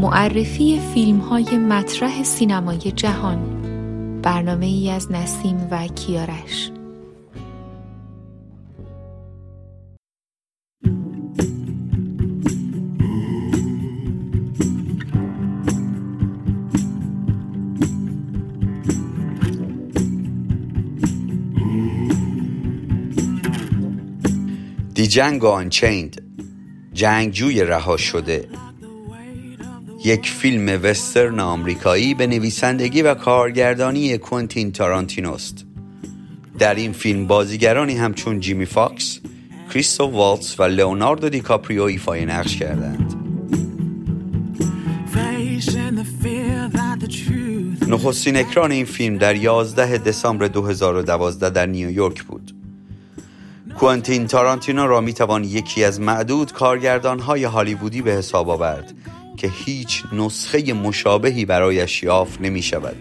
معرفی فیلم های مطرح سینمای جهان. برنامه ای از نسیم و کیارش. دی جنگ آنچیند جانگوی رها شده. یک فیلم وسترن آمریکایی به نویسندگی و کارگردانی کوینتین تارانتینوست در این فیلم بازیگرانی همچون جیمی فاکس، کریستوف والتس و لئوناردو دیکاپریو ایفای نقش کردند. نخستین اکران این فیلم در 11 دسامبر 2012 در نیویورک بود. کوانتین تارانتینو را می‌توان یکی از معدود کارگردانهای هالیوودی به حساب آورد که هیچ نسخه مشابهی برایش یافت نمی شود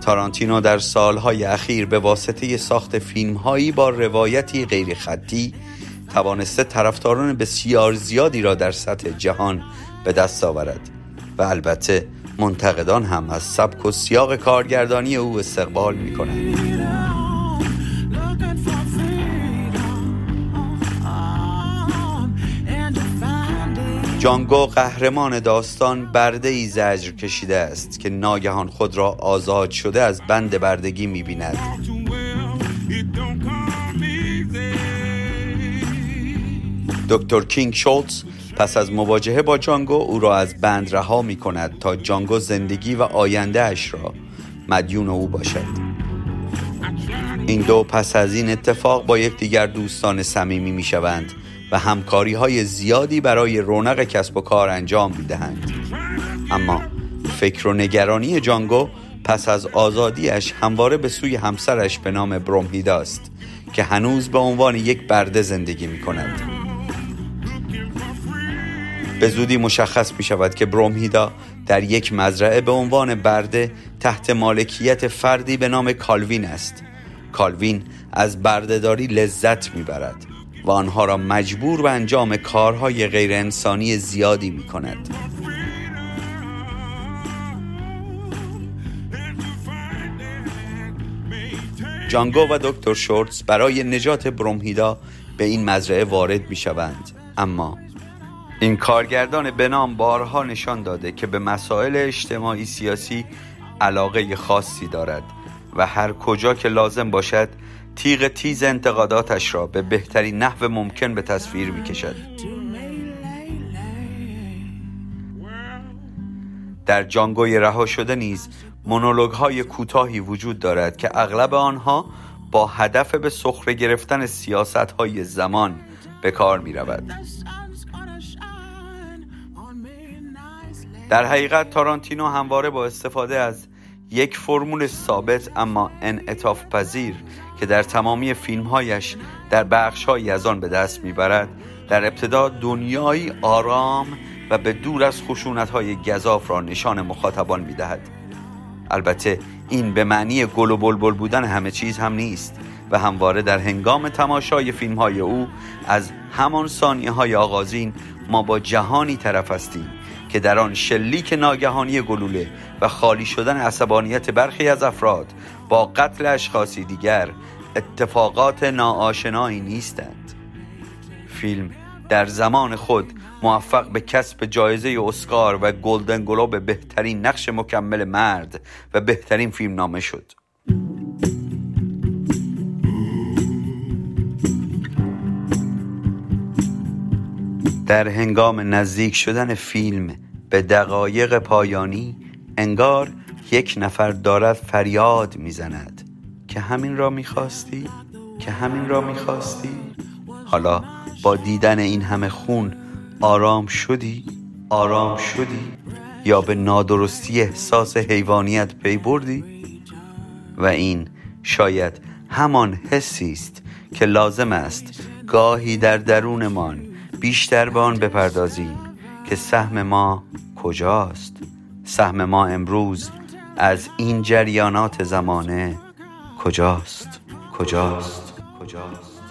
تارانتینو در سالهای اخیر به واسطه ساخت فیلمهایی با روایتی غیر خطی توانسته طرفداران بسیار زیادی را در سطح جهان به دست آورد و البته منتقدان هم از سبک و سیاق کارگردانی او استقبال می کنند. جانگو قهرمان داستان برده ای زجر کشیده است که ناگهان خود را آزاد شده از بند بردگی می‌بیند. دکتر کینگ شولتز پس از مواجهه با جانگو او را از بند رها می کند تا جانگو زندگی و آینده اش را مدیون او باشد. این دو پس از این اتفاق با یکدیگر دوستان صمیمی می شوند و همکاری های زیادی برای رونق کسب و کار انجام می دهند. اما فکر و نگرانی جانگو پس از آزادیش همواره به سوی همسرش به نام برومهیدا است که هنوز به عنوان یک برده زندگی می کند. به زودی مشخص می شود که برومهیدا در یک مزرعه به عنوان برده تحت مالکیت فردی به نام کالوین است کالوین از بردهداری لذت می‌برد و آنها را مجبور به انجام کارهای غیر انسانی زیادی می کند. جانگو و دکتر شورتز برای نجات برومهیدا به این مزرعه وارد می شوند اما این کارگردان بنام بارها نشان داده که به مسائل اجتماعی سیاسی علاقه خاصی دارد و هر کجا که لازم باشد تیغ تیز انتقاداتش را به بهترین نحو ممکن به تصویر می کشد. در جانگوی رها شده نیز مونولوگ های کوتاهی وجود دارد که اغلب آنها با هدف به سخره گرفتن سیاست های زمان به کار می رود. در حقیقت تارانتینو همواره با استفاده از یک فرمول ثابت اما انعطاف پذیر که در تمامی فیلمهایش در بخشهایی از آن به دست می‌برد در ابتدا دنیایی آرام و به دور از های گذاف را نشان مخاطبان می‌دهد. البته این به معنی گل و بلبل بودن همه چیز هم نیست و همواره در هنگام تماشای فیلم های او از همان ثانیه های آغازین ما با جهانی طرف هستیم. که در آن شلیک ناگهانی گلوله و خالی شدن عصبانیت برخی از افراد با قتل اشخاصی دیگر اتفاقات ناآشنایی نیستند. فیلم در زمان خود موفق به کسب جایزه اسکار و گلدن گلوب بهترین نقش مکمل مرد و بهترین فیلم نامه شد. در هنگام نزدیک شدن فیلم به دقایق پایانی انگار یک نفر دارد فریاد می‌زند که همین را می‌خواستی؟ که همین را می‌خواستی؟ حالا با دیدن این همه خون آرام شدی؟ آرام شدی؟ یا به نادرستی احساس حیوانیت پی بردی؟ و این شاید همان حسی است که لازم است گاهی در درونمان بیشتر به آن بپردازیم که سهم ما کجاست. سهم ما امروز از این جریانات زمانه کجاست؟ کجاست؟ کجاست؟